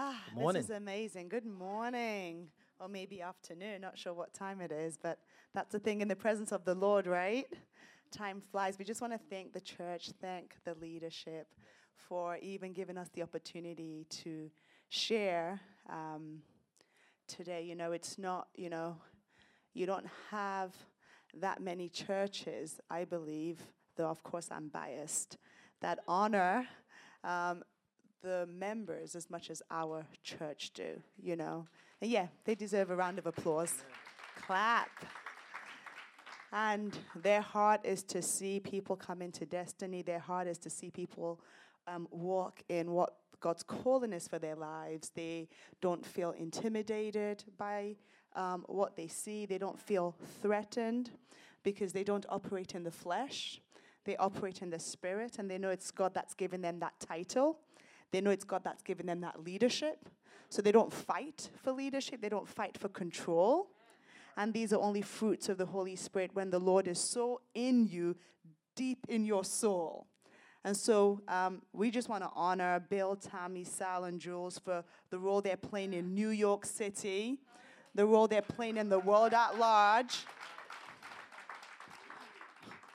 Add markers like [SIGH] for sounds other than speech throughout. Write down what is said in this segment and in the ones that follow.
Ah, Good morning. This is amazing. Good morning. Or maybe afternoon. Not sure what time it is, but that's the thing in the presence of the Lord, right? Time flies. We just want to thank the church, thank the leadership for even giving us the opportunity to share um, today. You know, it's not, you know, you don't have that many churches, I believe, though of course I'm biased, that honor um, the members as much as our church do, you know. And yeah, they deserve a round of applause. Clap. And their heart is to see people come into destiny. Their heart is to see people um, walk in what God's calling is for their lives. They don't feel intimidated by um, what they see. They don't feel threatened because they don't operate in the flesh. They operate in the spirit, and they know it's God that's given them that title. They know it's God that's given them that leadership. So they don't fight for leadership, they don't fight for control. And these are only fruits of the Holy Spirit when the Lord is so in you, deep in your soul. And so um, we just want to honor Bill, Tammy, Sal, and Jules for the role they're playing in New York City, the role they're playing in the world at large,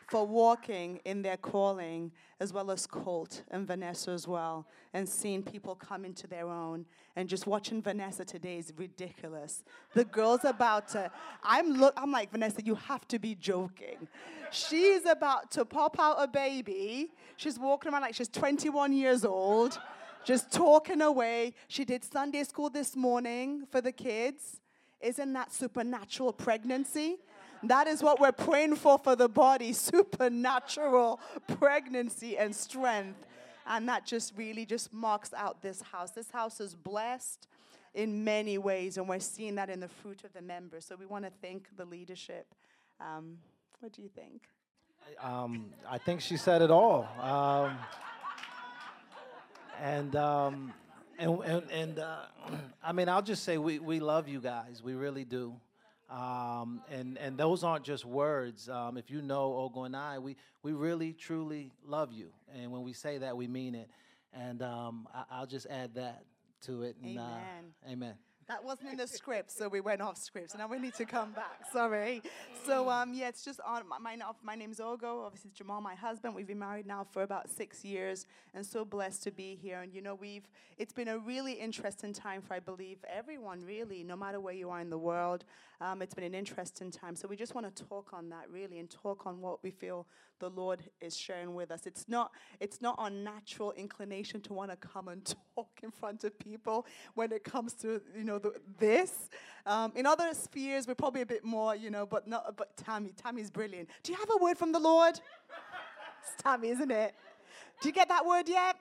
for walking in their calling, as well as Colt and Vanessa as well, and seeing people come into their own. And just watching Vanessa today is ridiculous. The girl's about to, I'm look, I'm like Vanessa, you have to be joking. She's about to pop out a baby. She's walking around like she's 21 years old, just talking away. She did Sunday school this morning for the kids. Isn't that supernatural pregnancy? That is what we're praying for for the body [LAUGHS] supernatural pregnancy and strength. And that just really just marks out this house. This house is blessed in many ways, and we're seeing that in the fruit of the members. So we want to thank the leadership. Um, what do you think? Um, I think she said it all. Um, and um, and and, and uh, [CLEARS THROAT] I mean, I'll just say we, we love you guys. We really do. Um, and and those aren't just words. Um, if you know Ogo and I, we we really truly love you. And when we say that, we mean it. And um, I, I'll just add that to it. And, Amen. Uh, amen. That wasn't in the script, so we went off script. So now we need to come back. [LAUGHS] Sorry. So um, yeah, it's just on my my, my name's Ogo. Obviously, it's Jamal, my husband. We've been married now for about six years, and so blessed to be here. And you know, we've it's been a really interesting time for I believe everyone, really, no matter where you are in the world. Um, it's been an interesting time. So we just want to talk on that really, and talk on what we feel the Lord is sharing with us. It's not it's not our natural inclination to want to come and [LAUGHS] talk in front of people when it comes to you know the, this. Um, in other spheres, we're probably a bit more you know, but not. But Tammy, Tammy's brilliant. Do you have a word from the Lord? It's Tammy, isn't it? Do you get that word yet?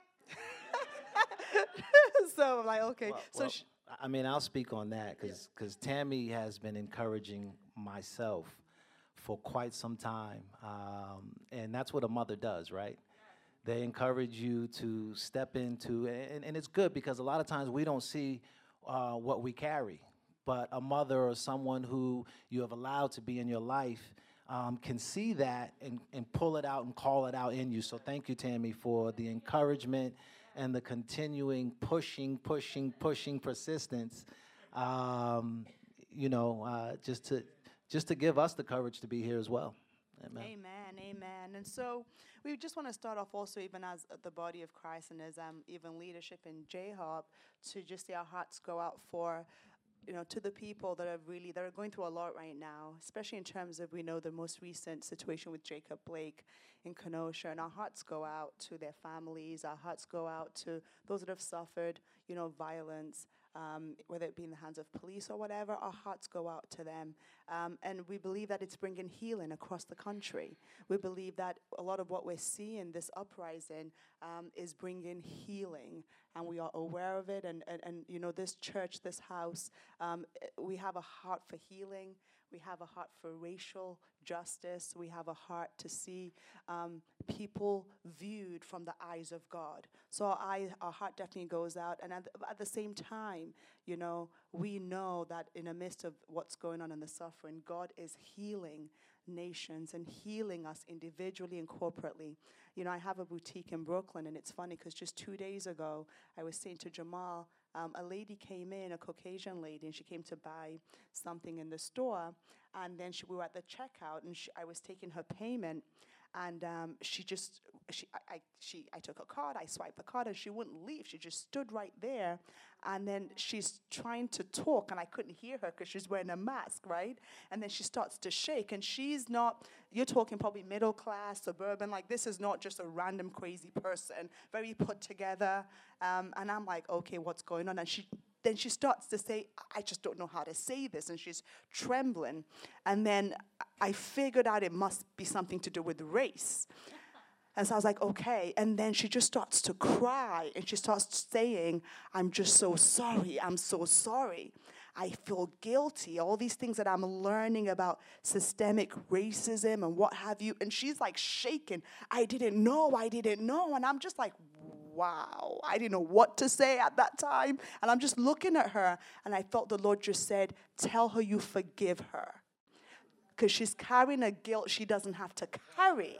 [LAUGHS] so I'm like, okay. Well, so well, sh- I mean, I'll speak on that because Tammy has been encouraging myself for quite some time, um, and that's what a mother does, right? They encourage you to step into, and, and it's good because a lot of times we don't see uh, what we carry, but a mother or someone who you have allowed to be in your life. Um, can see that and, and pull it out and call it out in you. So, thank you, Tammy, for the encouragement and the continuing pushing, pushing, pushing persistence. Um, you know, uh, just to just to give us the courage to be here as well. Amen. Amen, amen. And so we just want to start off also even as the body of Christ and as um, even leadership in J-Hub to just see our hearts go out for you know to the people that are really that are going through a lot right now especially in terms of we know the most recent situation with jacob blake in kenosha and our hearts go out to their families our hearts go out to those that have suffered you know violence um, whether it be in the hands of police or whatever, our hearts go out to them. Um, and we believe that it's bringing healing across the country. We believe that a lot of what we're seeing, this uprising, um, is bringing healing. And we are aware of it. And, and, and you know, this church, this house, um, we have a heart for healing. We have a heart for racial justice. We have a heart to see um, people viewed from the eyes of God. So our, eye, our heart definitely goes out. And at the, at the same time, you know, we know that in the midst of what's going on in the suffering, God is healing nations and healing us individually and corporately. You know, I have a boutique in Brooklyn, and it's funny because just two days ago, I was saying to Jamal, um, a lady came in, a Caucasian lady, and she came to buy something in the store. And then she, we were at the checkout, and she, I was taking her payment, and um, she just she I, I she I took a card, I swiped the card, and she wouldn't leave. She just stood right there, and then she's trying to talk, and I couldn't hear her because she's wearing a mask, right? And then she starts to shake, and she's not. You're talking probably middle class, suburban. Like this is not just a random crazy person, very put together. Um, and I'm like, okay, what's going on? And she then she starts to say, I just don't know how to say this. And she's trembling. And then I figured out it must be something to do with race. And so I was like, okay. And then she just starts to cry and she starts saying, I'm just so sorry. I'm so sorry. I feel guilty. All these things that I'm learning about systemic racism and what have you. And she's like shaking. I didn't know. I didn't know. And I'm just like, wow. I didn't know what to say at that time. And I'm just looking at her. And I felt the Lord just said, tell her you forgive her. Because she's carrying a guilt she doesn't have to carry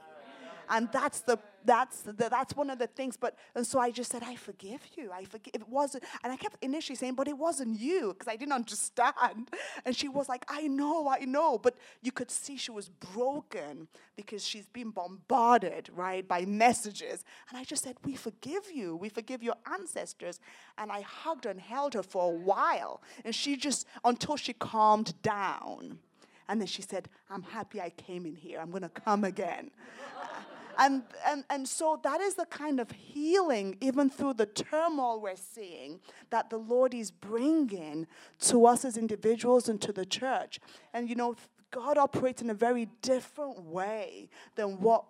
and that's the that's the, that's one of the things but and so i just said i forgive you. I forgive it wasn't and i kept initially saying but it wasn't you because i didn't understand. And she was like i know i know but you could see she was broken because she's been bombarded right by messages. And i just said we forgive you. We forgive your ancestors. And i hugged and held her for a while and she just until she calmed down. And then she said, I'm happy I came in here. I'm going to come again. And, and, and so that is the kind of healing, even through the turmoil we're seeing, that the Lord is bringing to us as individuals and to the church. And you know, God operates in a very different way than what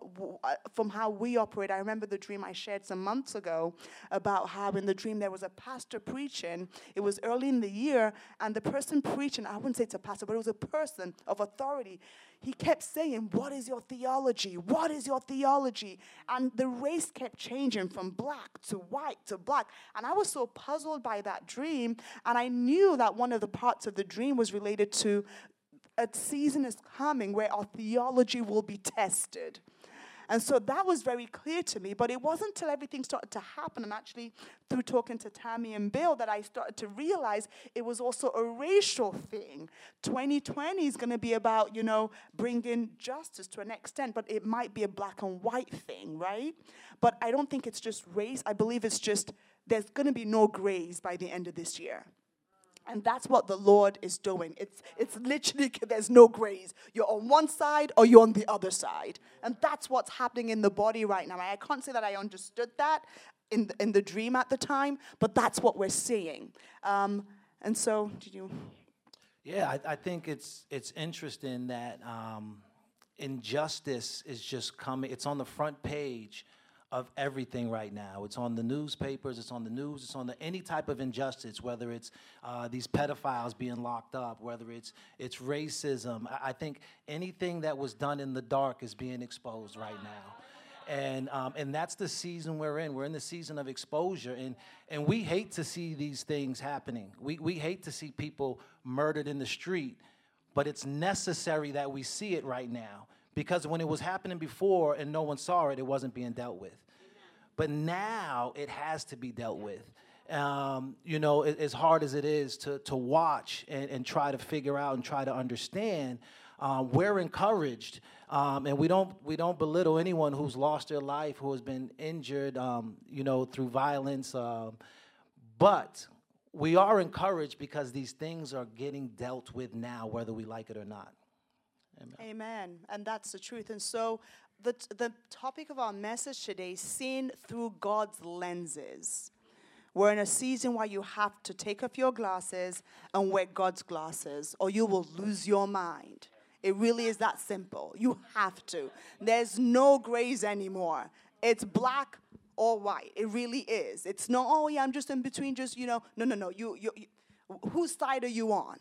uh, from how we operate. I remember the dream I shared some months ago about how in the dream there was a pastor preaching. It was early in the year, and the person preaching, I wouldn't say it's a pastor, but it was a person of authority. He kept saying, What is your theology? What is your theology? And the race kept changing from black to white to black. And I was so puzzled by that dream. And I knew that one of the parts of the dream was related to a season is coming where our theology will be tested. And so that was very clear to me, but it wasn't until everything started to happen, and actually through talking to Tammy and Bill, that I started to realize it was also a racial thing. 2020 is going to be about, you know, bringing justice to an extent, but it might be a black and white thing, right? But I don't think it's just race. I believe it's just there's going to be no grays by the end of this year. And that's what the Lord is doing. It's, it's literally, [LAUGHS] there's no grace. You're on one side or you're on the other side. And that's what's happening in the body right now. I can't say that I understood that in the, in the dream at the time, but that's what we're seeing. Um, and so, did you? Yeah, I, I, think it's, it's interesting that um, injustice is just coming, it's on the front page of everything right now. It's on the newspapers, it's on the news, it's on the, any type of injustice, whether it's uh, these pedophiles being locked up, whether it's, it's racism. I, I, think anything that was done in the dark is being exposed right now. And, um, and that's the season we're in. We're in the season of exposure. And, and we hate to see these things happening. We, we hate to see people murdered in the street, but it's necessary that we see it right now because when it was happening before and no one saw it, it wasn't being dealt with. But now it has to be dealt with. Um, you know, it, as hard as it is to, to watch and, and try to figure out and try to understand, um, we're encouraged, um, and we don't we don't belittle anyone who's lost their life, who has been injured, um, you know, through violence. Um, but we are encouraged because these things are getting dealt with now, whether we like it or not. Amen. Amen. And that's the truth. And so the, the topic of our message today is seen through God's lenses. We're in a season where you have to take off your glasses and wear God's glasses, or you will lose your mind. It really is that simple. You have to. There's no grays anymore. It's black or white. It really is. It's not, oh, yeah, I'm just in between, just, you know. No, no, no. You, you, you whose side are you on?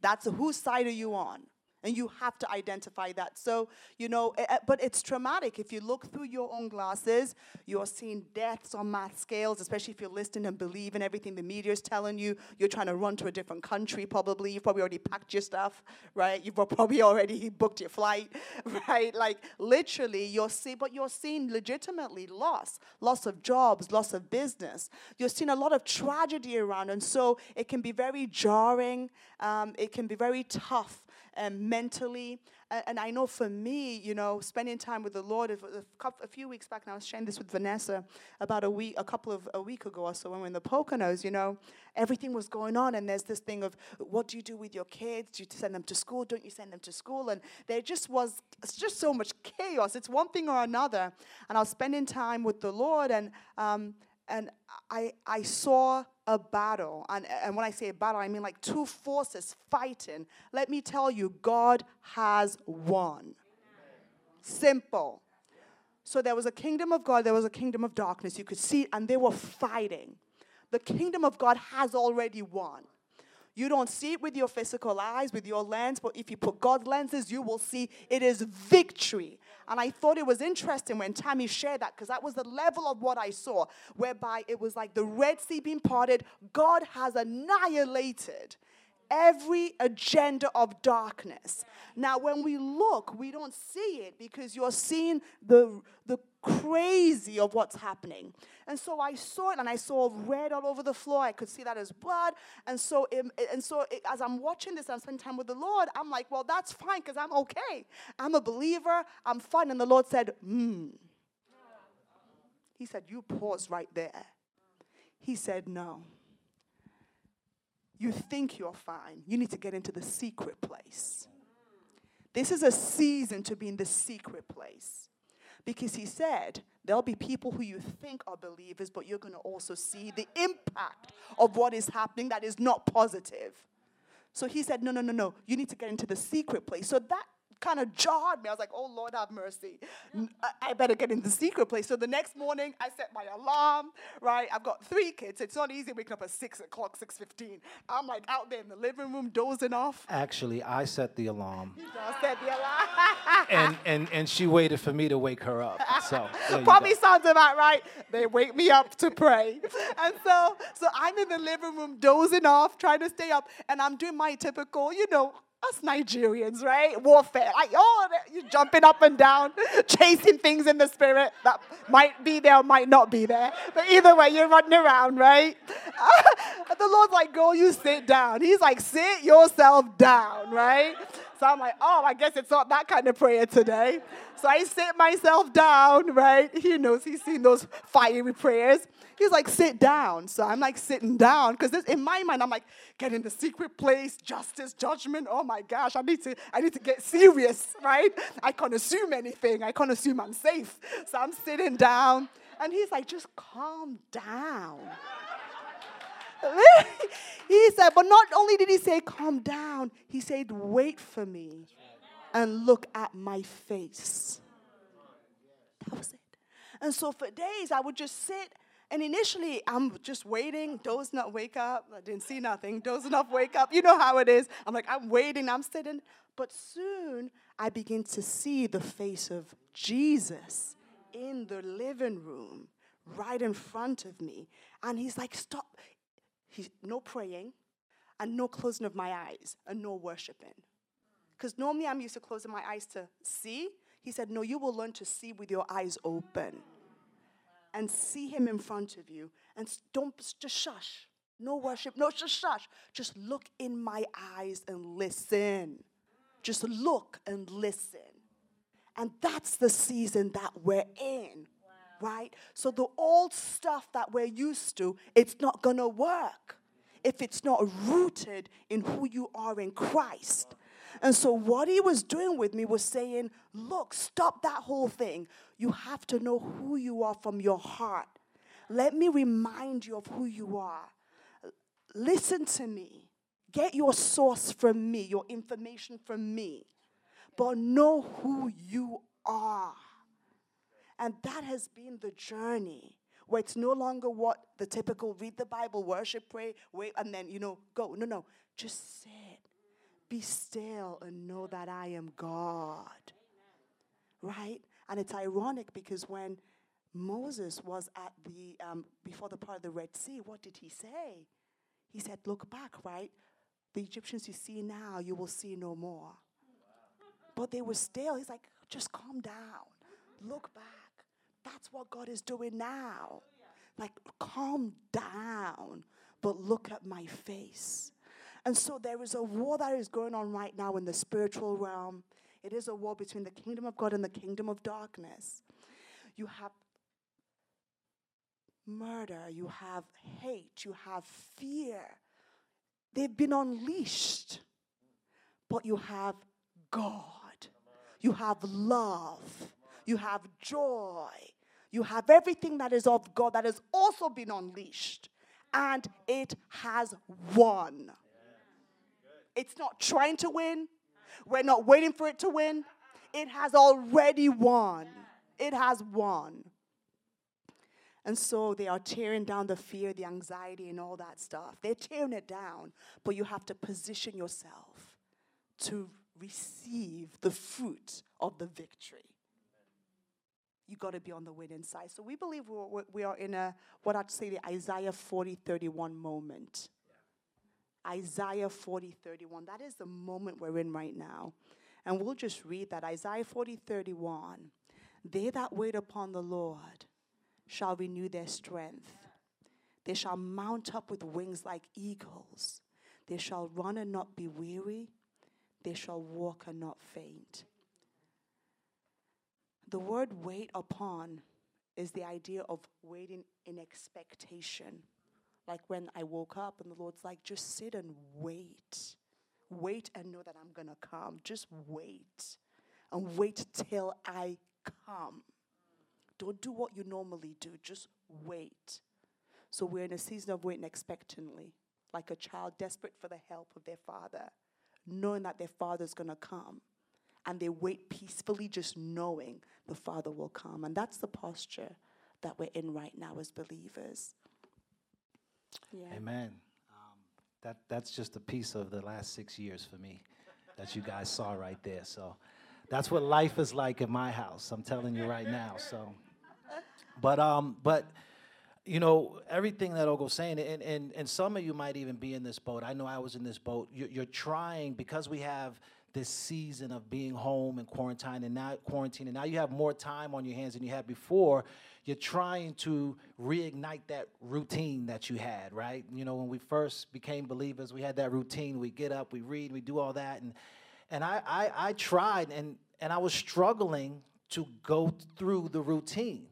That's whose side are you on? And you have to identify that. So, you know, eh, eh, but it's traumatic. If you look through your own glasses, you're seeing deaths on mass scales, especially if you're listening and believing everything the media is telling you. You're trying to run to a different country, probably. You've probably already packed your stuff, right? You've probably already [LAUGHS] booked your flight, [LAUGHS] right? Like, literally, you're seeing, but you're seeing legitimately loss loss of jobs, loss of business. You're seeing a lot of tragedy around. And so it can be very jarring, um, it can be very tough um, mentally. And, I know for me, you know, spending time with the Lord, a, few weeks back, and I was sharing this with Vanessa about a week, a couple of a week ago or so when we were in the Poconos, you know, everything was going on. And there's this thing of what do you do with your kids? Do you send them to school? Don't you send them to school? And there just was just so much chaos. It's one thing or another. And I was spending time with the Lord and, um, and I, I saw a battle. And, and when I say a battle, I mean like two forces fighting. Let me tell you, God has won. Simple. So there was a kingdom of God, there was a kingdom of darkness. You could see, and they were fighting. The kingdom of God has already won. You don't see it with your physical eyes, with your lens, but if you put God's lenses, you will see it is victory. And I thought it was interesting when Tammy shared that because that was the level of what I saw, whereby it was like the Red Sea being parted, God has annihilated every agenda of darkness. Now, when we look, we don't see it because you're seeing the, the crazy of what's happening. And so I saw it and I saw red all over the floor. I could see that as blood. And so, it, and so it, as I'm watching this, I'm spending time with the Lord. I'm like, well, that's fine because I'm okay. I'm a believer. I'm fine. And the Lord said, hmm. He said, you pause right there. He said, no. You think you're fine. You need to get into the secret place. This is a season to be in the secret place. Because he said, there'll be people who you think are believers, but you're going to also see the impact of what is happening that is not positive. So he said, no, no, no, no. You need to get into the secret place. So that kind of jarred me. I was like, oh, Lord, have mercy. I better get in the secret place. So the next morning, I set my alarm, right? I've got three kids. It's not easy waking up at 6 o'clock, 6.15. I'm like out there in the living room dozing off. Actually, I set the alarm. I set the alarm. and, and, and she waited for me to wake her up. So Probably sounds about right. They wake me up to pray. And so, so I'm in the living room dozing off, trying to stay up, and I'm doing my typical, you know, us Nigerians, right? Warfare. Like, oh, you're jumping up and down, [LAUGHS] chasing things in the spirit that might be there or might not be there. But either way, you're running around, right? [LAUGHS] the Lord's like, girl, you sit down. He's like, sit yourself down, right? So I'm like, oh, I guess it's not that kind of prayer today. So I sit myself down, right? He knows he's seen those fiery prayers. He's like, sit down. So I'm like sitting down because in my mind, I'm like, get in the secret place, justice, judgment. Oh my gosh, I need to, I need to get serious, right? I can't assume anything. I can't assume I'm safe. So I'm sitting down, and he's like, just calm down. [LAUGHS] he said, but not only did he say, calm down, he said, wait for me and look at my face. That was it. And so for days, I would just sit and initially, I'm just waiting, dozing up, wake up. I didn't see nothing, dozing up, wake up. You know how it is. I'm like, I'm waiting, I'm sitting. But soon, I begin to see the face of Jesus in the living room, right in front of me. And he's like, stop. He's no praying and no closing of my eyes and no worshiping. Because normally I'm used to closing my eyes to see. He said, No, you will learn to see with your eyes open and see him in front of you and don't just shush. No worship, no just shush. Just look in my eyes and listen. Just look and listen. And that's the season that we're in. Right? So the old stuff that we're used to, it's not going to work if it's not rooted in who you are in Christ. And so, what he was doing with me was saying, Look, stop that whole thing. You have to know who you are from your heart. Let me remind you of who you are. Listen to me. Get your source from me, your information from me. But know who you are. And that has been the journey where it's no longer what the typical read the Bible, worship, pray, wait, and then, you know, go. No, no. Just sit Be still and know that I am God. Right? And it's ironic because when Moses was at the um, before the part of the Red Sea, what did he say? He said, "Look back, right? The Egyptians you see now, you will see no more." But they were still. He's like, "Just calm down. Look back. That's what God is doing now. Like, calm down, but look at my face." And so there is a war that is going on right now in the spiritual realm. It is a war between the kingdom of God and the kingdom of darkness. You have murder, you have hate, you have fear. They've been unleashed. But you have God, you have love, you have joy, you have everything that is of God that has also been unleashed. And it has won. It's not trying to win. We're not waiting for it to win. It has already won. It has won. And so they are tearing down the fear, the anxiety, and all that stuff. They're tearing it down, but you have to position yourself to receive the fruit of the victory. You got to be on the winning side. So we believe we're, we are in a what I'd say the Isaiah 40 31 moment. Isaiah 40 31. That is the moment we're in right now. And we'll just read that Isaiah 40 31. They that wait upon the Lord shall renew their strength. They shall mount up with wings like eagles. They shall run and not be weary. They shall walk and not faint. The word wait upon is the idea of waiting in expectation. Like when I woke up and the Lord's like, just sit and wait. Wait and know that I'm going to come. Just wait. And wait till I come. Don't do what you normally do, just wait. So we're in a season of waiting expectantly, like a child desperate for the help of their father, knowing that their father's going to come. And they wait peacefully, just knowing the father will come. And that's the posture that we're in right now as believers. Yeah. Amen. Um, that, that's just a piece of the last six years for me that you guys saw right there. So that's what life is like in my house. I'm telling you right now. So but um, but you know everything that Ogo's saying, and, and and some of you might even be in this boat. I know I was in this boat. You're, you're trying because we have this season of being home and quarantine and now quarantine and now you have more time on your hands than you had before you're trying to reignite that routine that you had right? You know when we first became believers we had that routine. We get up we read we do all that and and i i, I tried and and i was struggling to go through the routine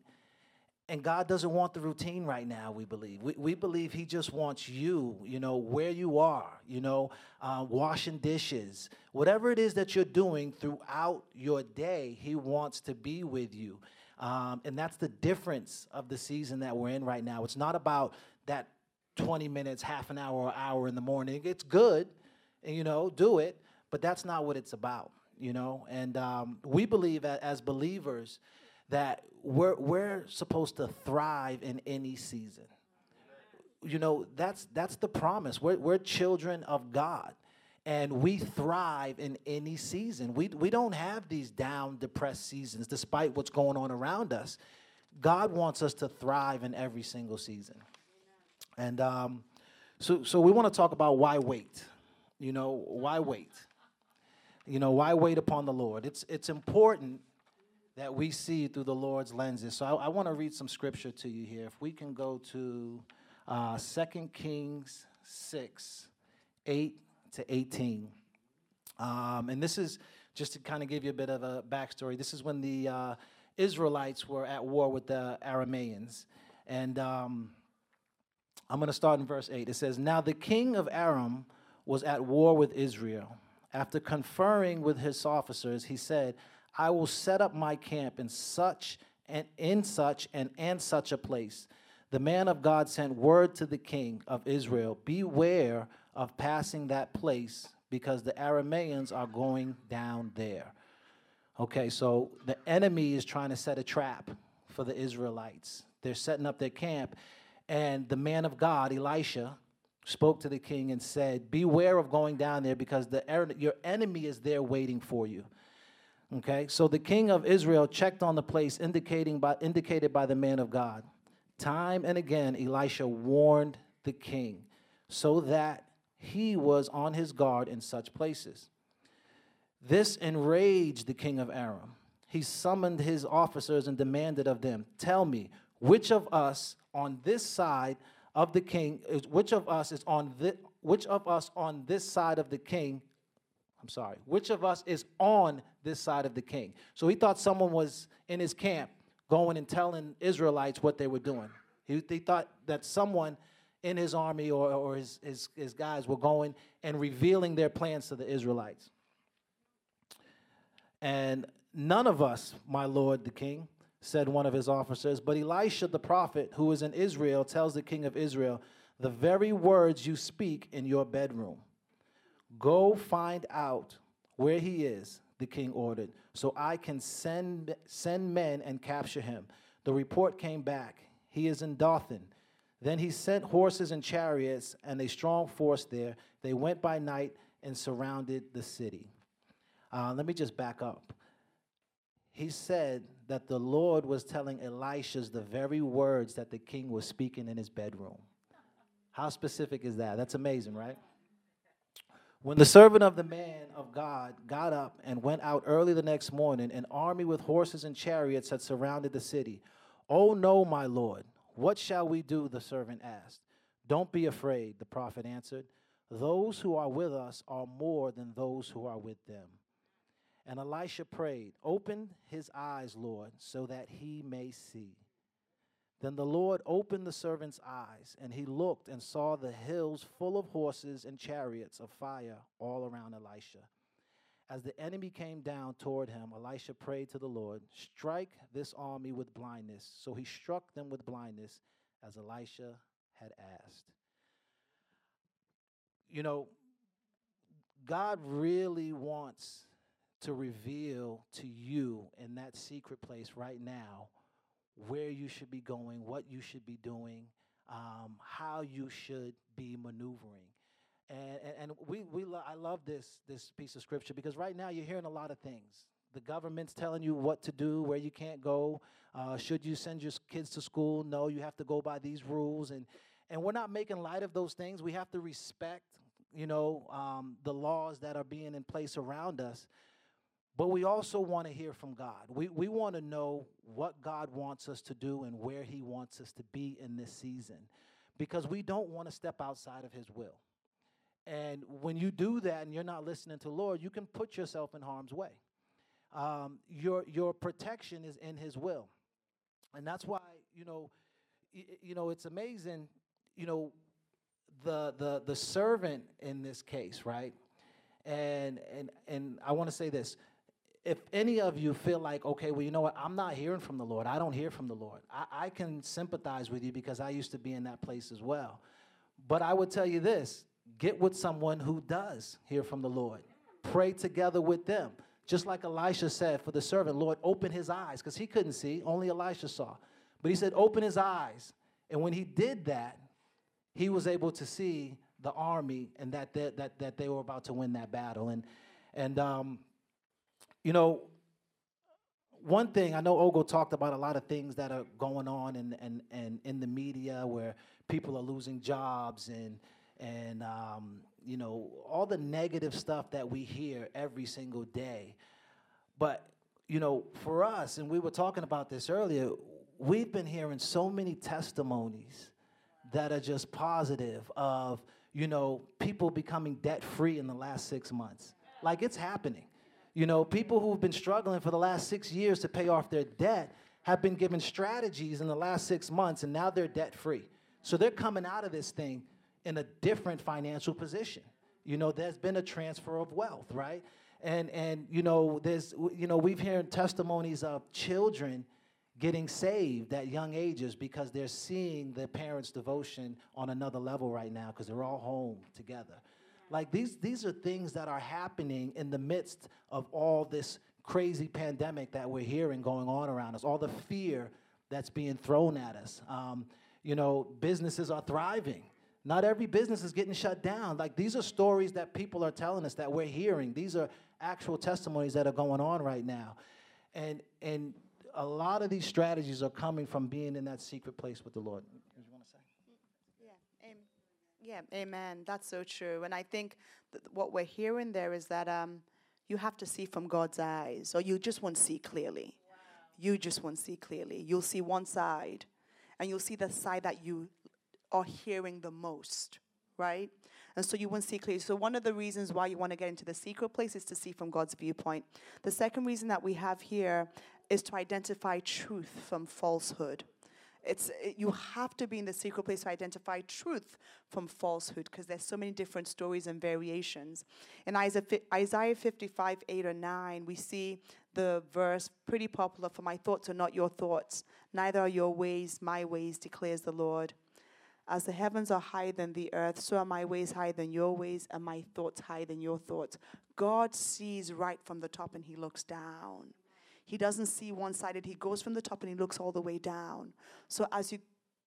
and God doesn't want the routine right now, we believe. We, we believe He just wants you, you know, where you are, you know, uh, washing dishes, whatever it is that you're doing throughout your day, He wants to be with you. Um, and that's the difference of the season that we're in right now. It's not about that 20 minutes, half an hour, or hour in the morning. It's good, and, you know, do it, but that's not what it's about, you know. And um, we believe as believers, that we're, we're supposed to thrive in any season. You know, that's, that's the promise. We're, we're children of God and we thrive in any season. We, we don't have these down, depressed seasons despite what's going on around us. God wants us to thrive in every single season. And um, so, so we want to talk about why wait. You know, why wait? You know, why wait upon the Lord? It's, it's important that we see through the Lord's lenses. So I, I want to read some scripture to you here. If we can go to uh, 2 Kings 6, 8 to 18. Um, and this is just to kind of give you a bit of a backstory. This is when the uh, Israelites were at war with the Arameans. And um, I'm going to start in verse 8. It says, Now the king of Aram was at war with Israel. After conferring with his officers, he said, I will set up my camp in such and in such and and such a place. The man of God sent word to the king of Israel, beware of passing that place because the Arameans are going down there. Okay, so the enemy is trying to set a trap for the Israelites. They're setting up their camp, and the man of God, Elisha, spoke to the king and said, Beware of going down there because the, er, your enemy is there waiting for you. Okay, so the king of Israel checked on the place indicating by, indicated by the man of God. Time and again, Elisha warned the king so that he was on his guard in such places. This enraged the king of Aram. He summoned his officers and demanded of them, Tell me, which of us on this side of the king, which of us is on this, which of us on this side of the king, I'm sorry, which of us is on this side of the king? So he thought someone was in his camp going and telling Israelites what they were doing. He, he thought that someone in his army or, or his, his, his guys were going and revealing their plans to the Israelites. And none of us, my lord the king, said one of his officers, but Elisha the prophet, who is in Israel, tells the king of Israel, the very words you speak in your bedroom. Go find out where he is, the king ordered, so I can send, send men and capture him. The report came back. He is in Dothan. Then he sent horses and chariots and a strong force there. They went by night and surrounded the city. Uh, let me just back up. He said that the Lord was telling Elisha's the very words that the king was speaking in his bedroom. How specific is that? That's amazing, right? When the servant of the man of God got up and went out early the next morning, an army with horses and chariots had surrounded the city. Oh, no, my Lord, what shall we do? The servant asked. Don't be afraid, the prophet answered. Those who are with us are more than those who are with them. And Elisha prayed, Open his eyes, Lord, so that he may see. Then the Lord opened the servant's eyes, and he looked and saw the hills full of horses and chariots of fire all around Elisha. As the enemy came down toward him, Elisha prayed to the Lord, Strike this army with blindness. So he struck them with blindness, as Elisha had asked. You know, God really wants to reveal to you in that secret place right now where you should be going, what you should be doing, um, how you should be maneuvering. And, and, and we, we lo- I love this, this piece of scripture because right now you're hearing a lot of things. The government's telling you what to do, where you can't go. Uh, should you send your kids to school? No, you have to go by these rules. And, and we're not making light of those things. We have to respect, you know, um, the laws that are being in place around us. But we also want to hear from God. We, we want to know what God wants us to do and where He wants us to be in this season because we don't want to step outside of His will. And when you do that and you're not listening to the Lord, you can put yourself in harm's way. Um, your, your protection is in His will. And that's why, you know, y- you know, it's amazing, you know, the, the, the servant in this case, right? And, and, and I want to say this if any of you feel like, okay, well, you know what, I'm not hearing from the Lord, I don't hear from the Lord, I, I, can sympathize with you because I used to be in that place as well. But I would tell you this get with someone who does hear from the Lord, pray together with them. Just like Elisha said for the servant, Lord, open his eyes, because he couldn't see, only Elisha saw. But he said, open his eyes. And when he did that, he was able to see the army and that, they, that, that they were about to win that battle. And, and um, you know, one thing I know Ogo talked about a lot of things that are going on in and and in the media where people are losing jobs and and um, you know all the negative stuff that we hear every single day. But you know, for us, and we were talking about this earlier, we've been hearing so many testimonies that are just positive of you know people becoming debt free in the last six months. Like it's happening. You know, people who've been struggling for the last six years to pay off their debt have been given strategies in the last six months, and now they're debt free. So they're coming out of this thing in a different financial position. You know, there's been a transfer of wealth, right? And and you know, there's you know, we've heard testimonies of children getting saved at young ages because they're seeing their parents' devotion on another level right now because they're all home together. Like these, these are things that are happening in the midst of all this crazy pandemic that we're hearing going on around us, all the fear that's being thrown at us. Um, you know, businesses are thriving. Not every business is getting shut down. Like these are stories that people are telling us that we're hearing. These are actual testimonies that are going on right now. And and a lot of these strategies are coming from being in that secret place with the Lord. You want to say? Yeah, am- yeah, amen. That's so true. And I think that what we're hearing there is that um, you have to see from God's eyes, or you just won't see clearly. You just won't see clearly. You'll see one side, and you'll see the side that you are hearing the most, right? And so you won't see clearly. So, one of the reasons why you want to get into the secret place is to see from God's viewpoint. The second reason that we have here is to identify truth from falsehood. It's it, you have to be in the secret place to identify truth from falsehood because there's so many different stories and variations. In Isaiah 55, 8 or 9, we see the verse pretty popular for my thoughts are not your thoughts, neither are your ways my ways, declares the Lord. As the heavens are higher than the earth, so are my ways higher than your ways, and my thoughts higher than your thoughts. God sees right from the top and he looks down. He doesn't see one sided, he goes from the top and he looks all the way down. So as you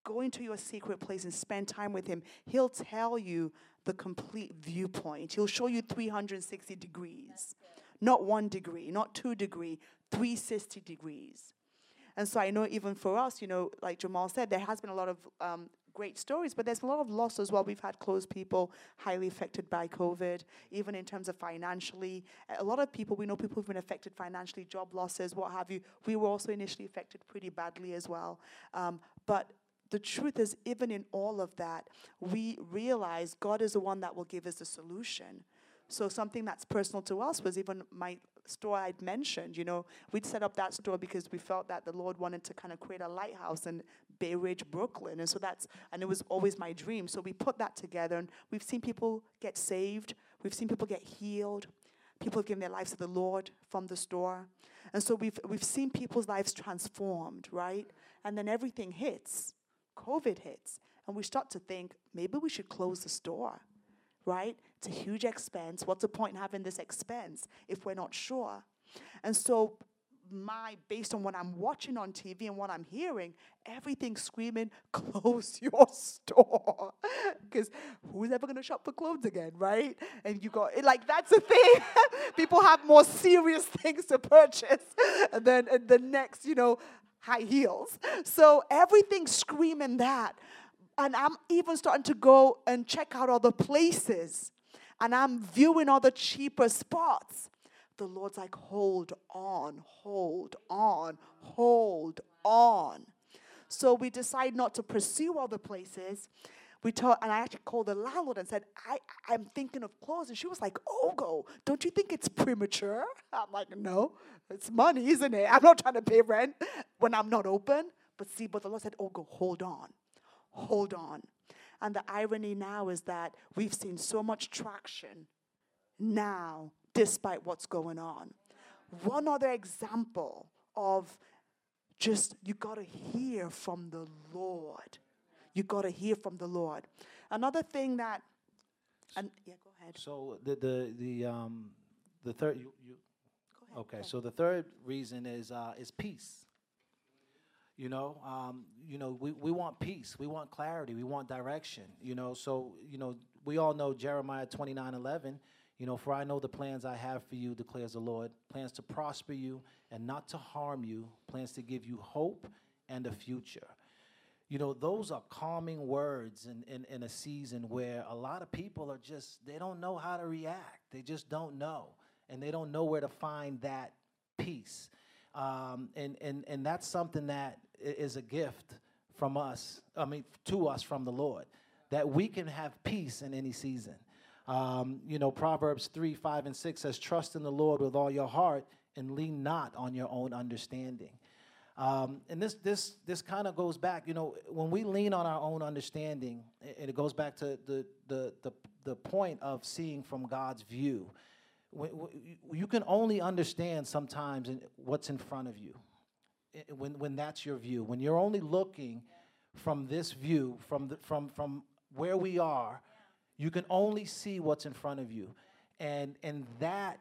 go into your secret place and spend time with him, he'll tell you the complete viewpoint. He'll show you 360 degrees. Not one degree, not two degree, 360 degrees. And so I know even for us, you know, like Jamal said, there has been a lot of um, great stories, but there's a lot of loss as well. We've had close people highly affected by COVID, even in terms of financially. A lot of people, we know people who've been affected financially, job losses, what have you. We were also initially affected pretty badly as well. Um, but the truth is, even in all of that, we realize God is the one that will give us the solution. So something that's personal to us was even my store I'd mentioned. You know, we'd set up that store because we felt that the Lord wanted to kind of create a lighthouse in Bay Ridge, Brooklyn, and so that's and it was always my dream. So we put that together, and we've seen people get saved. We've seen people get healed. People have given their lives to the Lord from the store, and so we've we've seen people's lives transformed, right? And then everything hits, COVID hits, and we start to think maybe we should close the store right? It's a huge expense. What's the point in having this expense if we're not sure? And so, my based on what I'm watching on TV and what I'm hearing, everything's screaming, [LAUGHS] close your store. [LAUGHS] Because who's ever gonna shop for clothes again, right? And you got like that's the thing. [LAUGHS] People have more serious things to purchase, than then the next, you know, high heels. So everything's screaming that and I'm even starting to go and check out other places. And I'm viewing other cheaper spots. The Lord's like, hold on, hold on, hold on. So we decide not to pursue other places. We told, and I actually called the landlord and said, I, I'm thinking of closing. She was like, Ogo, don't you think it's premature? I'm like, no, it's money, isn't it? I'm not trying to pay rent when I'm not open. But see, but the Lord said, Ogo, hold on hold on. And the irony now is that we've seen so much traction now, despite what's going on. One other example of just you got to hear from the Lord. You got to hear from the Lord. Another thing that, and yeah, go ahead. So the the the um the third you, you Go ahead. okay. So the third reason is uh, is peace. You know, um, you know, we, we want peace, we want clarity, we want direction. You know, so you know, we all know Jeremiah twenty nine eleven. You know, for I know the plans I have for you, declares the Lord, plans to prosper you and not to harm you, plans to give you hope and a future. You know, those are calming words in, in, in a season where a lot of people are just, they don't know how to react. They just don't know. And they don't know where to find that peace. Um, and, and, and that's something that is a gift from us, I mean, to us from the Lord, that we can have peace in any season. Um, you know, Proverbs 3, 5, and 6 says, Trust in the Lord with all your heart and lean not on your own understanding. Um, and this this this kind of goes back, you know, when we lean on our own understanding, and it goes back to the the the, the point of seeing from God's view. You- can only understand sometimes what's in front of you. When when that's your view, when you're only looking from this view, from the, from from where we are, you can only see what's in front of you, and and that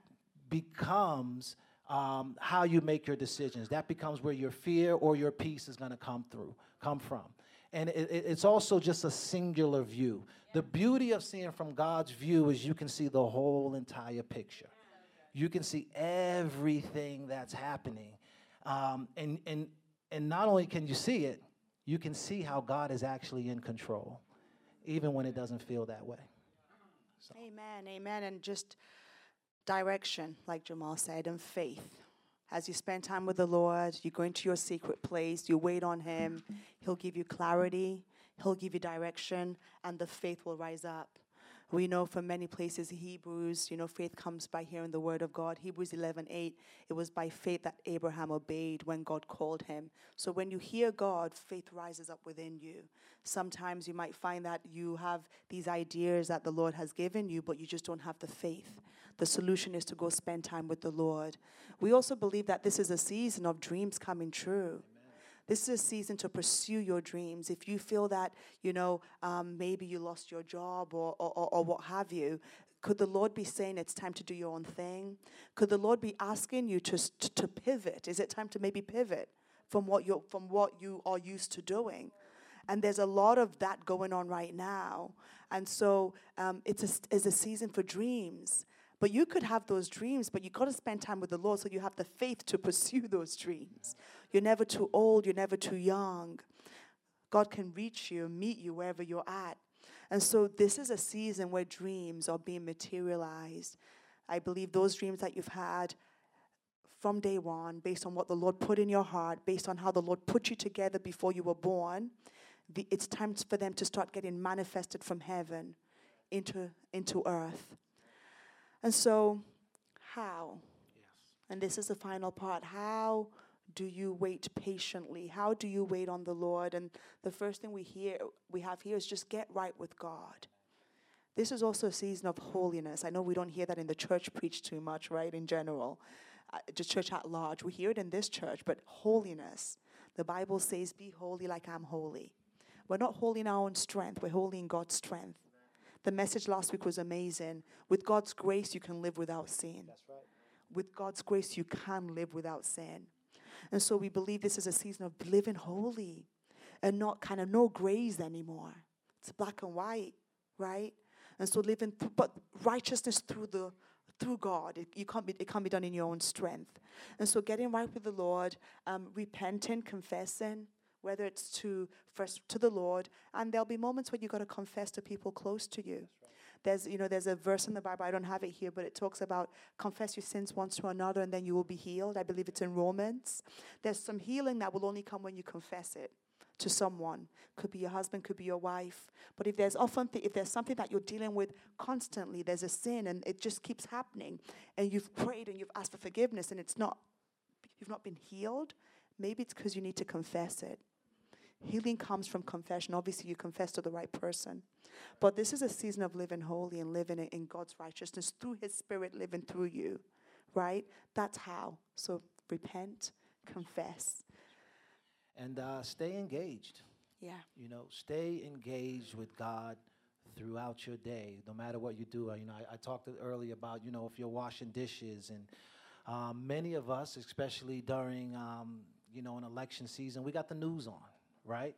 becomes um, how you make your decisions. That becomes where your fear or your peace is going to come through, come from. And it, it, it's also just a singular view. The beauty of seeing from God's view is you can see the whole entire picture. You can see everything that's happening. Um, and, and, and not only can you see it, you can see how God is actually in control, even when it doesn't feel that way. So. Amen, amen. And just direction, like Jamal said, and faith. As you spend time with the Lord, you go into your secret place, you wait on Him, He'll give you clarity, He'll give you direction, and the faith will rise up. We know from many places, Hebrews, you know, faith comes by hearing the word of God. Hebrews 11 8, it was by faith that Abraham obeyed when God called him. So when you hear God, faith rises up within you. Sometimes you might find that you have these ideas that the Lord has given you, but you just don't have the faith. The solution is to go spend time with the Lord. We also believe that this is a season of dreams coming true. This is a season to pursue your dreams. If you feel that, you know, um, maybe you lost your job or, or, or, what have you, could the Lord be saying it's time to do your own thing? Could the Lord be asking you to, to pivot? Is it time to maybe pivot from what, you from what you are used to doing? And there's a lot of that going on right now. And so um, it's, a, it's a season for dreams. But you could have those dreams, but you've got to spend time with the Lord so you have the faith to pursue [LAUGHS] those dreams. You're never too old, you're never too young. God can reach you, meet you wherever you're at. And so this is a season where dreams are being materialized. I believe those dreams that you've had from day one, based on what the Lord put in your heart, based on how the Lord put you together before you were born, the, it's time for them to start getting manifested from heaven into, into earth. And so, how? Yes. And this is the final part. How do you wait patiently? How do you wait on the Lord? And the first thing we hear we have here is just get right with God. This is also a season of holiness. I know we don't hear that in the church preached too much, right? In general, uh, just church at large. We hear it in this church, but holiness. The Bible says, "Be holy like I'm holy." We're not holy in our own strength. We're holy in God's strength. The message last week was amazing. With God's grace, you can live without sin. That's right. With God's grace, you can live without sin. And so we believe this is a season of living holy and not kind of no grays anymore. It's black and white, right? And so living, th- but righteousness through the through God. It, you can't be, it can't be done in your own strength. And so getting right with the Lord, um, repenting, confessing, whether it's to first to the Lord, and there'll be moments when you've got to confess to people close to you. There's you know there's a verse in the Bible I don't have it here, but it talks about confess your sins once to another, and then you will be healed. I believe it's in Romans. There's some healing that will only come when you confess it to someone. Could be your husband, could be your wife. But if there's often th- if there's something that you're dealing with constantly, there's a sin and it just keeps happening, and you've prayed and you've asked for forgiveness, and it's not you've not been healed. Maybe it's because you need to confess it. Healing comes from confession. Obviously, you confess to the right person. But this is a season of living holy and living in God's righteousness through His Spirit living through you, right? That's how. So repent, confess. And uh, stay engaged. Yeah. You know, stay engaged with God throughout your day, no matter what you do. Uh, you know, I, I talked earlier about, you know, if you're washing dishes and um, many of us, especially during, um, you know, an election season, we got the news on right?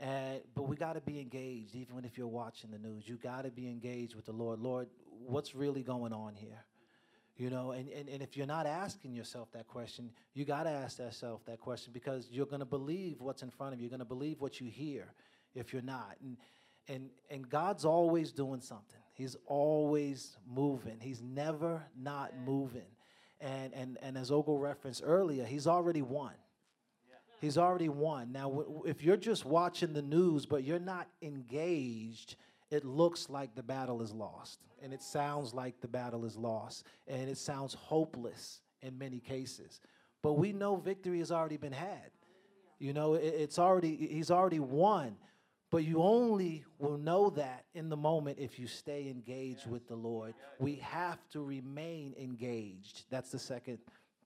And, but we got to be engaged, even if you're watching the news. You got to be engaged with the Lord. Lord, what's really going on here? You know, and, and, and if you're not asking yourself that question, you got to ask yourself that question because you're going to believe what's in front of you. You're going to believe what you hear if you're not. And, and, and God's always doing something. He's always moving. He's never not moving. And, and, and as Ogo referenced earlier, he's already won. He's already won. Now, if you're just watching the news but you're not engaged, it looks like the battle is lost. And it sounds like the battle is lost. And it sounds hopeless in many cases. But we know victory has already been had. You know, it's already, he's already won. But you only will know that in the moment if you stay engaged with the Lord. We have to remain engaged. That's the second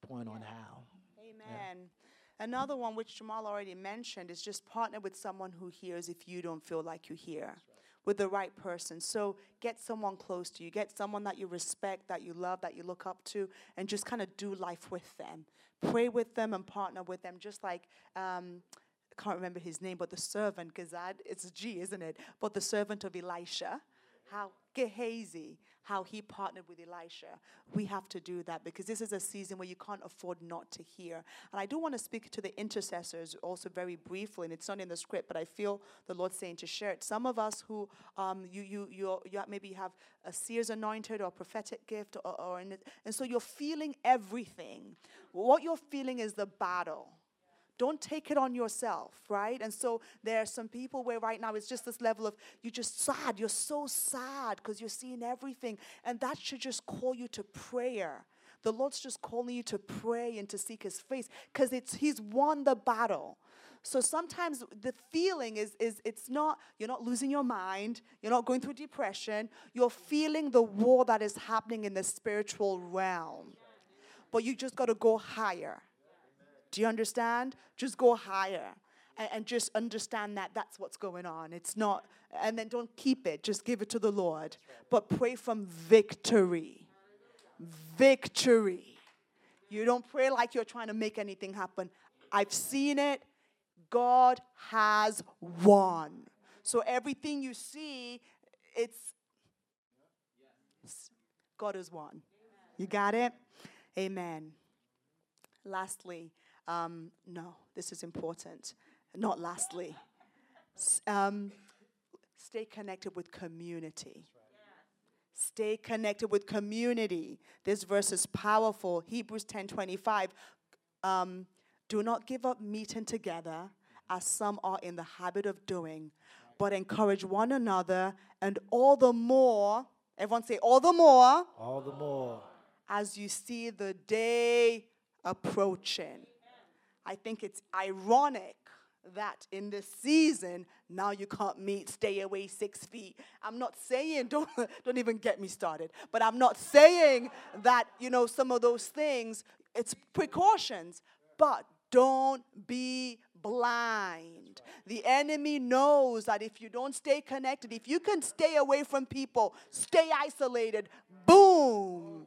point on how. Amen. Yeah. Another one, which Jamal already mentioned, is just partner with someone who hears if you don't feel like you hear. Right. With the right person. So get someone close to you. Get someone that you respect, that you love, that you look up to, and just kind of do life with them. Pray with them and partner with them, just like um, I can't remember his name, but the servant, Gazad, it's G, isn't it? But the servant of Elisha, how Gehazi, how he partnered with Elisha. We have to do that because this is a season where you can't afford not to hear. And I do want to speak to the intercessors also very briefly, and it's not in the script, but I feel the Lord saying to share it. Some of us who um, you you you you maybe have a seer's anointed or prophetic gift, or, or and so you're feeling everything. What you're feeling is the battle don't take it on yourself, right? And so there are some people where right now it's just this level of you're just sad. You're so sad because you're seeing everything. And that should just call you to prayer. The Lord's just calling you to pray and to seek his face because it's he's won the battle. So sometimes the feeling is, is it's not, you're not losing your mind, you're not going through depression, you're feeling the war that is happening in the spiritual realm. But you just got to go higher. Do you understand? Just go higher and, and, just understand that that's what's going on. It's not, and then don't keep it, just give it to the Lord. But pray from victory. Victory. You don't pray like you're trying to make anything happen. I've seen it. God has won. So everything you see, it's God has won. You got it? Amen. Lastly, um, no, this is important. Not lastly, um, stay connected with community. Stay connected with community. This verse is powerful. Hebrews 10 25. Um, do not give up meeting together as some are in the habit of doing, but encourage one another, and all the more, everyone say, all the more, all the more, as you see the day approaching. I think it's ironic that in this season now you can't meet stay away six feet i'm not saying [LAUGHS] don't don't even get me started but i'm not saying that you know some of those things it's precautions but don't be blind. The enemy knows that if you don't stay connected, if you can stay away from people, stay isolated, boom,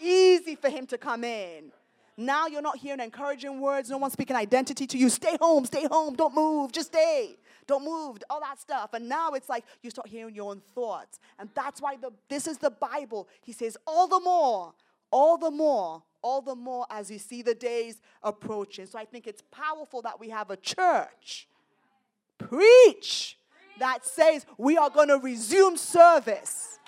easy for him to come in. Now you're not hearing encouraging words. No one's speaking identity to you. Stay home, stay home, don't move, just stay. Don't move, all that stuff. And now it's like you start hearing your own thoughts. And that's why the, this is the Bible. He says, all the more, all the more, all the more as you see the days approaching. So I think it's powerful that we have a church. Preach that says we are going to resume service.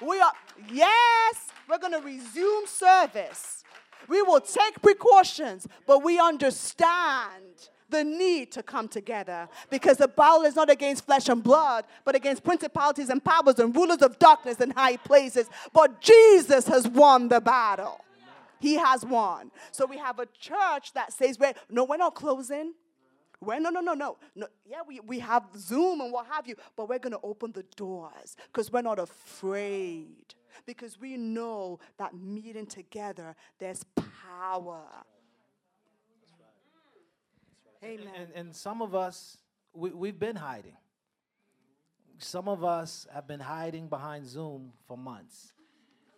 Amen. We are, yes, we're going to resume service. We will take precautions, but we understand the need to come together because the battle is not against flesh and blood, but against principalities and powers and rulers of darkness in high places. But Jesus has won the battle. He has won. So we have a church that says, we're, no, we're not closing. We're, no, no, no, no, no. Yeah, we, we have Zoom and what have you, but we're going to open the doors because we're not afraid because we know that meeting together, there's power. Amen. And, and, some of us, we, we've been hiding. Some of us have been hiding behind Zoom for months.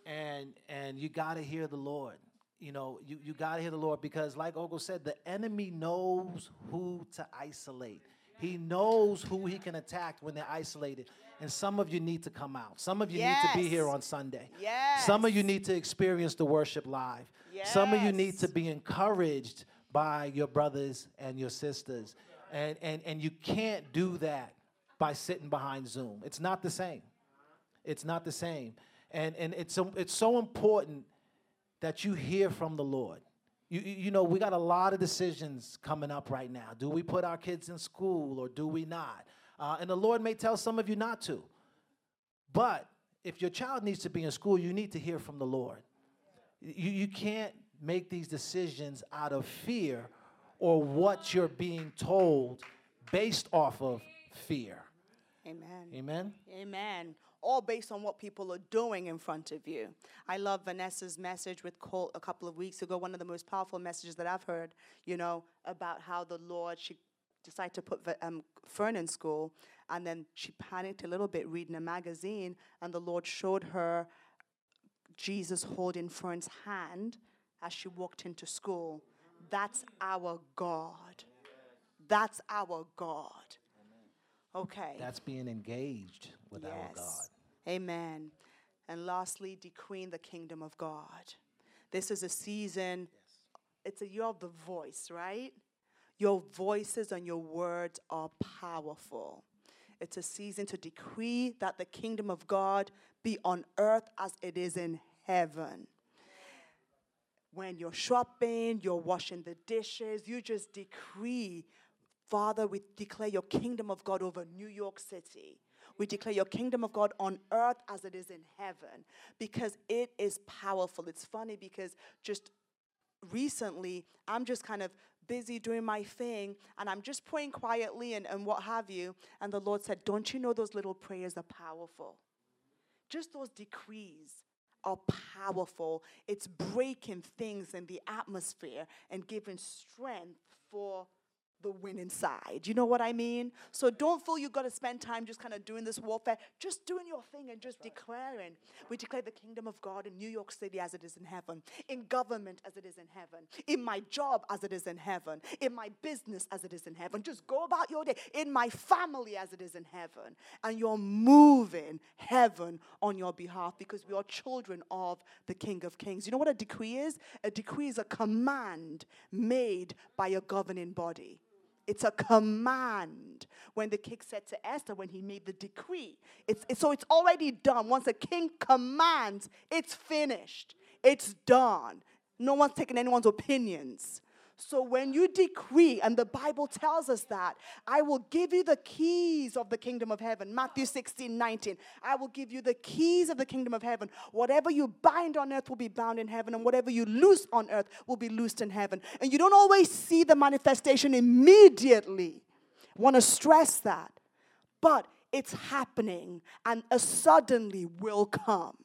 And, and you got to hear the Lord. You know, you, you got to hear the Lord because, like Ogo said, the enemy knows who to isolate. He knows who he can attack when they're isolated. And some of you need to come out. Some of you yes. need to be here on Sunday. Yes. Some of you need to experience the worship live. Yes. Some of you need to be encouraged by your brothers and your sisters. And, and, and you can't do that by sitting behind Zoom. It's not the same. It's not the same. And, and it's, so, it's so important that you hear from the Lord. You, you know, we got a lot of decisions coming up right now. Do we put our kids in school or do we not? Uh, and the Lord may tell some of you not to. But if your child needs to be in school, you need to hear from the Lord. You, you can't make these decisions out of fear or what you're being told based off of fear. Amen. Amen. Amen. All based on what people are doing in front of you. I love Vanessa's message with Colt a couple of weeks ago. One of the most powerful messages that I've heard, you know, about how the Lord, she decided to put um, Fern in school, and then she panicked a little bit reading a magazine, and the Lord showed her Jesus holding Fern's hand as she walked into school. That's our God. That's our God. Okay. That's being engaged with our God. Amen. And lastly, decreeing the kingdom of God. This is a season, yes. it's a year of the voice, right? Your voices and your words are powerful. It's a season to decree that the kingdom of God be on earth as it is in heaven. When you're shopping, you're washing the dishes, you just decree, Father, we declare your kingdom of God over New York City. We declare your kingdom of God on earth as it is in heaven because it is powerful. It's funny because just recently, I'm just kind of busy doing my thing and I'm just praying quietly and, and what have you. And the Lord said, Don't you know those little prayers are powerful? Just those decrees are powerful. It's breaking things in the atmosphere and giving strength for the winning side. You know what I mean? So don't feel you've got to spend time just kind of doing this warfare, just doing your thing and just declaring. We declare the kingdom of God in New York City as it is in heaven, in government as it is in heaven, in my job as it is in heaven, in my business as it is in heaven. Just go about your day, in my family as it is in heaven. And you're moving heaven on your behalf because we are children of the King of Kings. You know what a decree is? A decree is a command made by a governing body. It's a command. When the king said to Esther, when he made the decree, it's, it's, so it's already done. Once a king commands, it's finished. It's done. No one's taking anyone's opinions. So when you decree, and the Bible tells us that, I will give you the keys of the kingdom of heaven. Matthew 16, 19. I will give you the keys of the kingdom of heaven. Whatever you bind on earth will be bound in heaven, and whatever you loose on earth will be loosed in heaven. And you don't always see the manifestation immediately. Want to stress that. But it's happening, and a suddenly will come.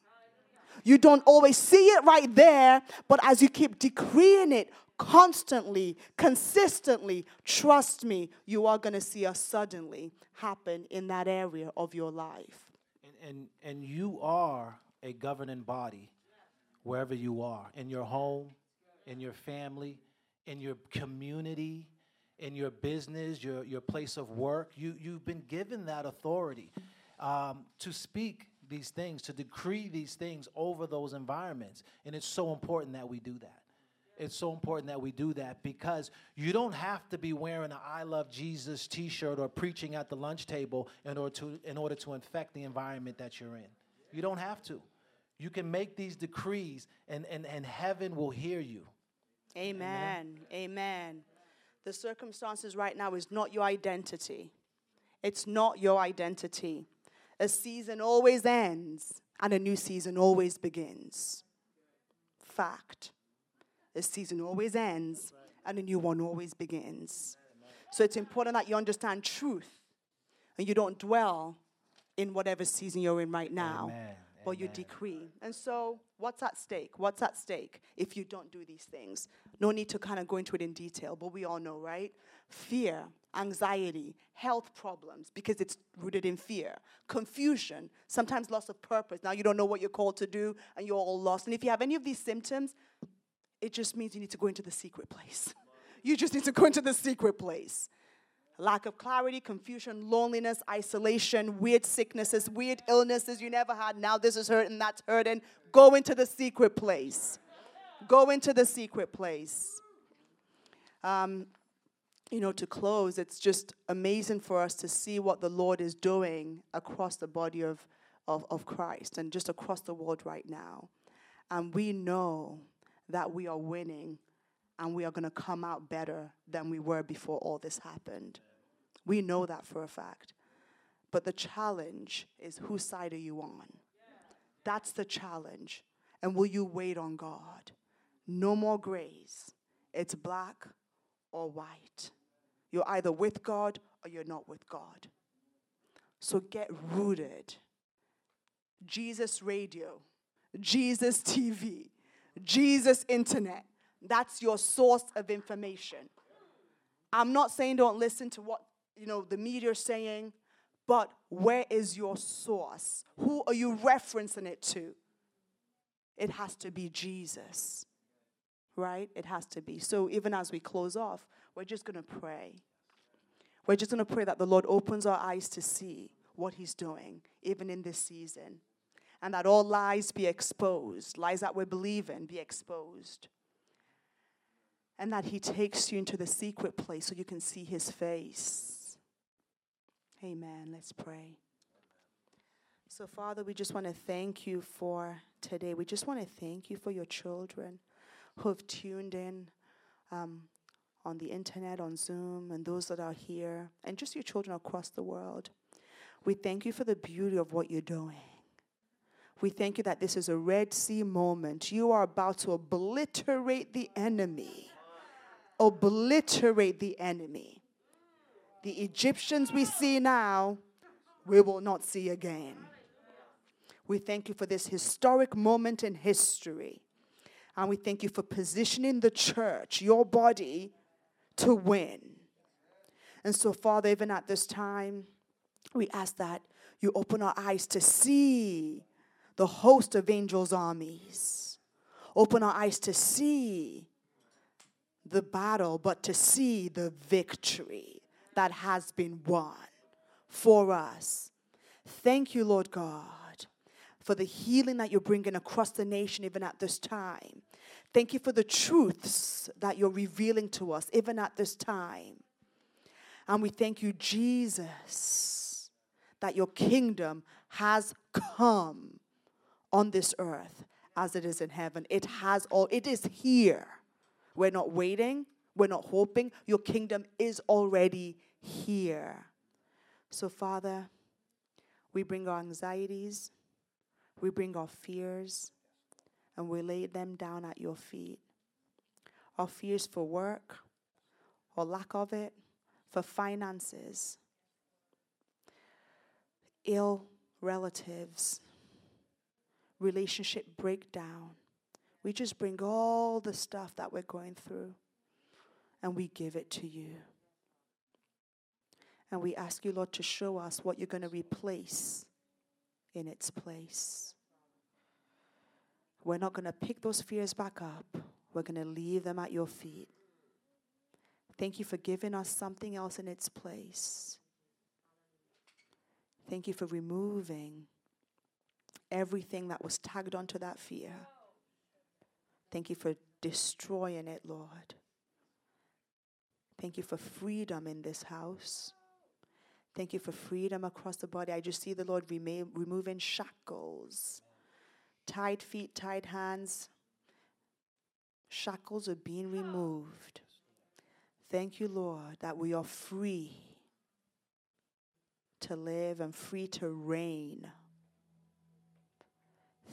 You don't always see it right there, but as you keep decreeing it, constantly, consistently, trust me, you are going to see a suddenly happen in that area of your life. And, and, and you are a governing body wherever you are in your home, in your family, in your community, in your business, your, your place of work. You, you've been given that authority um, to speak these things, to decree these things over those environments. And it's so important that we do that it's so important that we do that because you don't have to be wearing an I love Jesus t-shirt or preaching at the lunch table in order to in order to infect the environment that you're in. You don't have to. You can make these decrees and and, and heaven will hear you. Amen. Amen. Amen. The circumstances right now is not your identity. It's not your identity. A season always ends and a new season always begins. Fact. A season always ends and a new one always begins. So it's important that you understand truth and you don't dwell in whatever season you're in right now. Amen. But you decree. And so, what's at stake? What's at stake if you don't do these things? No need to kind of go into it in detail, but we all know, right? Fear, anxiety, health problems, because it's rooted in fear, confusion, sometimes loss of purpose. Now you don't know what you're called to do, and you're all lost. And if you have any of these symptoms, it just means you need to go into the secret place. [LAUGHS] You just need to go into the secret place. Lack of clarity, confusion, loneliness, isolation, weird sicknesses, weird illnesses you never had. Now this is hurting, that's hurting. Go into the secret place. Go into the secret place. Um, you know, to close, it's just amazing for us to see what the Lord is doing across the body of, of, of Christ and just across the world right now. And we know that we are winning and we are going to come out better than we were before all this happened. We know that for a fact. But the challenge is whose side are you on? That's the challenge. And will you wait on God? No more grays. It's black or white. You're either with God or you're not with God. So get rooted. Jesus Radio, Jesus TV, Jesus Internet. That's your source of information. I'm not saying don't listen to what you know the media is saying, but where is your source? Who are you referencing it to? It has to be Jesus. Right? It has to be. So even as we close off, we're just going to pray. We're just going to pray that the Lord opens our eyes to see what He's doing, even in this season. And that all lies be exposed, lies that we believe in be exposed. And that He takes you into the secret place so you can see His face. Amen. Let's pray. So, Father, we just want to thank you for today. We just want to thank you for your children who have tuned in um, on the internet, on Zoom, and those that are here, and just your children across the world. We thank you for the beauty of what you're doing. We thank you that this is a Red Sea moment. You are about to obliterate the enemy. Obliterate the enemy. The Egyptians we see now, we will not see again. We thank you for this historic moment in history. And we thank you for positioning the church, your body, to win. And so, Father, even at this time, we ask that you open our eyes to see the host of angels' armies. Open our eyes to see the battle, but to see the victory that has been won for us. Thank you, Lord God, for the healing that you're bringing across the nation even at this time. Thank you for the truths that you're revealing to us even at this time. And we thank you, Jesus, that your kingdom has come on this earth as it is in heaven. It has all, it is here. We're not waiting, we're not hoping. Your kingdom is already here. So, Father, we bring our anxieties, we bring our fears, and we lay them down at your feet. Our fears for work or lack of it, for finances, ill relatives, relationship breakdown. We just bring all the stuff that we're going through and we give it to you. And we ask you, Lord, to show us what you're going to replace in its place. We're not going to pick those fears back up. We're going to leave them at your feet. Thank you for giving us something else in its place. Thank you for removing everything that was tagged onto that fear. Thank you for destroying it, Lord. Thank you for freedom in this house. Thank you for freedom across the body. I just see the Lord removing shackles tied feet, tied hands. Shackles are being removed. Thank you, Lord, that we are free to live and free to reign.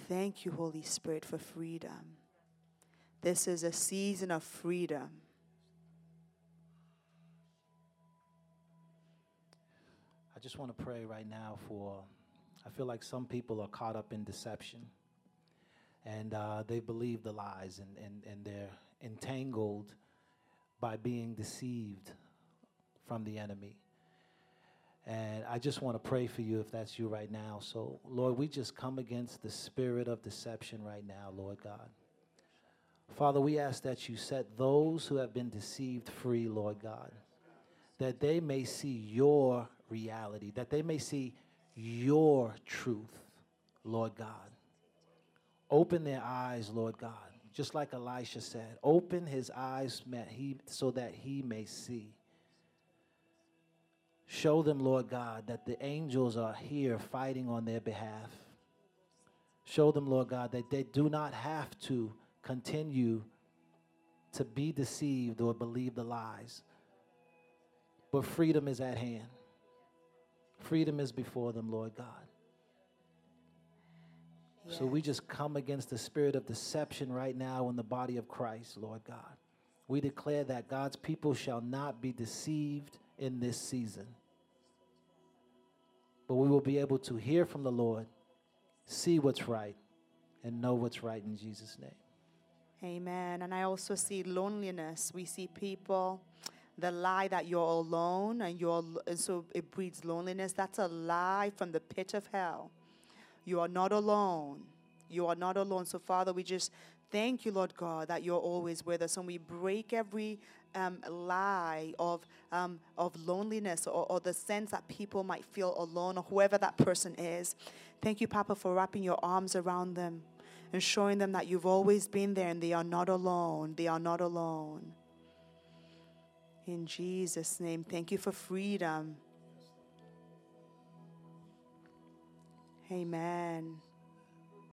Thank you, Holy Spirit, for freedom. This is a season of freedom. I just want to pray right now for, I feel like some people are caught up in deception and uh, they believe the lies and, and, and they're entangled by being deceived from the enemy. And I just want to pray for you if that's you right now. So, Lord, we just come against the spirit of deception right now, Lord God. Father, we ask that you set those who have been deceived free, Lord God, that they may see your reality, that they may see your truth, Lord God. Open their eyes, Lord God. Just like Elisha said, open his eyes so that he may see. Show them, Lord God, that the angels are here fighting on their behalf. Show them, Lord God, that they do not have to continue to be deceived or believe the lies. But freedom is at hand. Freedom is before them, Lord God. So we just come against the spirit of deception right now in the body of Christ, Lord God. We declare that God's people shall not be deceived in this season. But we will be able to hear from the Lord, see what's right, and know what's right in Jesus' name. Amen. And I also see loneliness. We see people the lie that you're alone and you're and so it breeds loneliness. That's a lie from the pit of hell. You are not alone. You are not alone. So, Father, we just Thank you, Lord God, that you're always with us. And we break every um, lie of, um, of loneliness or, or the sense that people might feel alone or whoever that person is. Thank you, Papa, for wrapping your arms around them and showing them that you've always been there and they are not alone. They are not alone. In Jesus' name, thank you for freedom. Amen.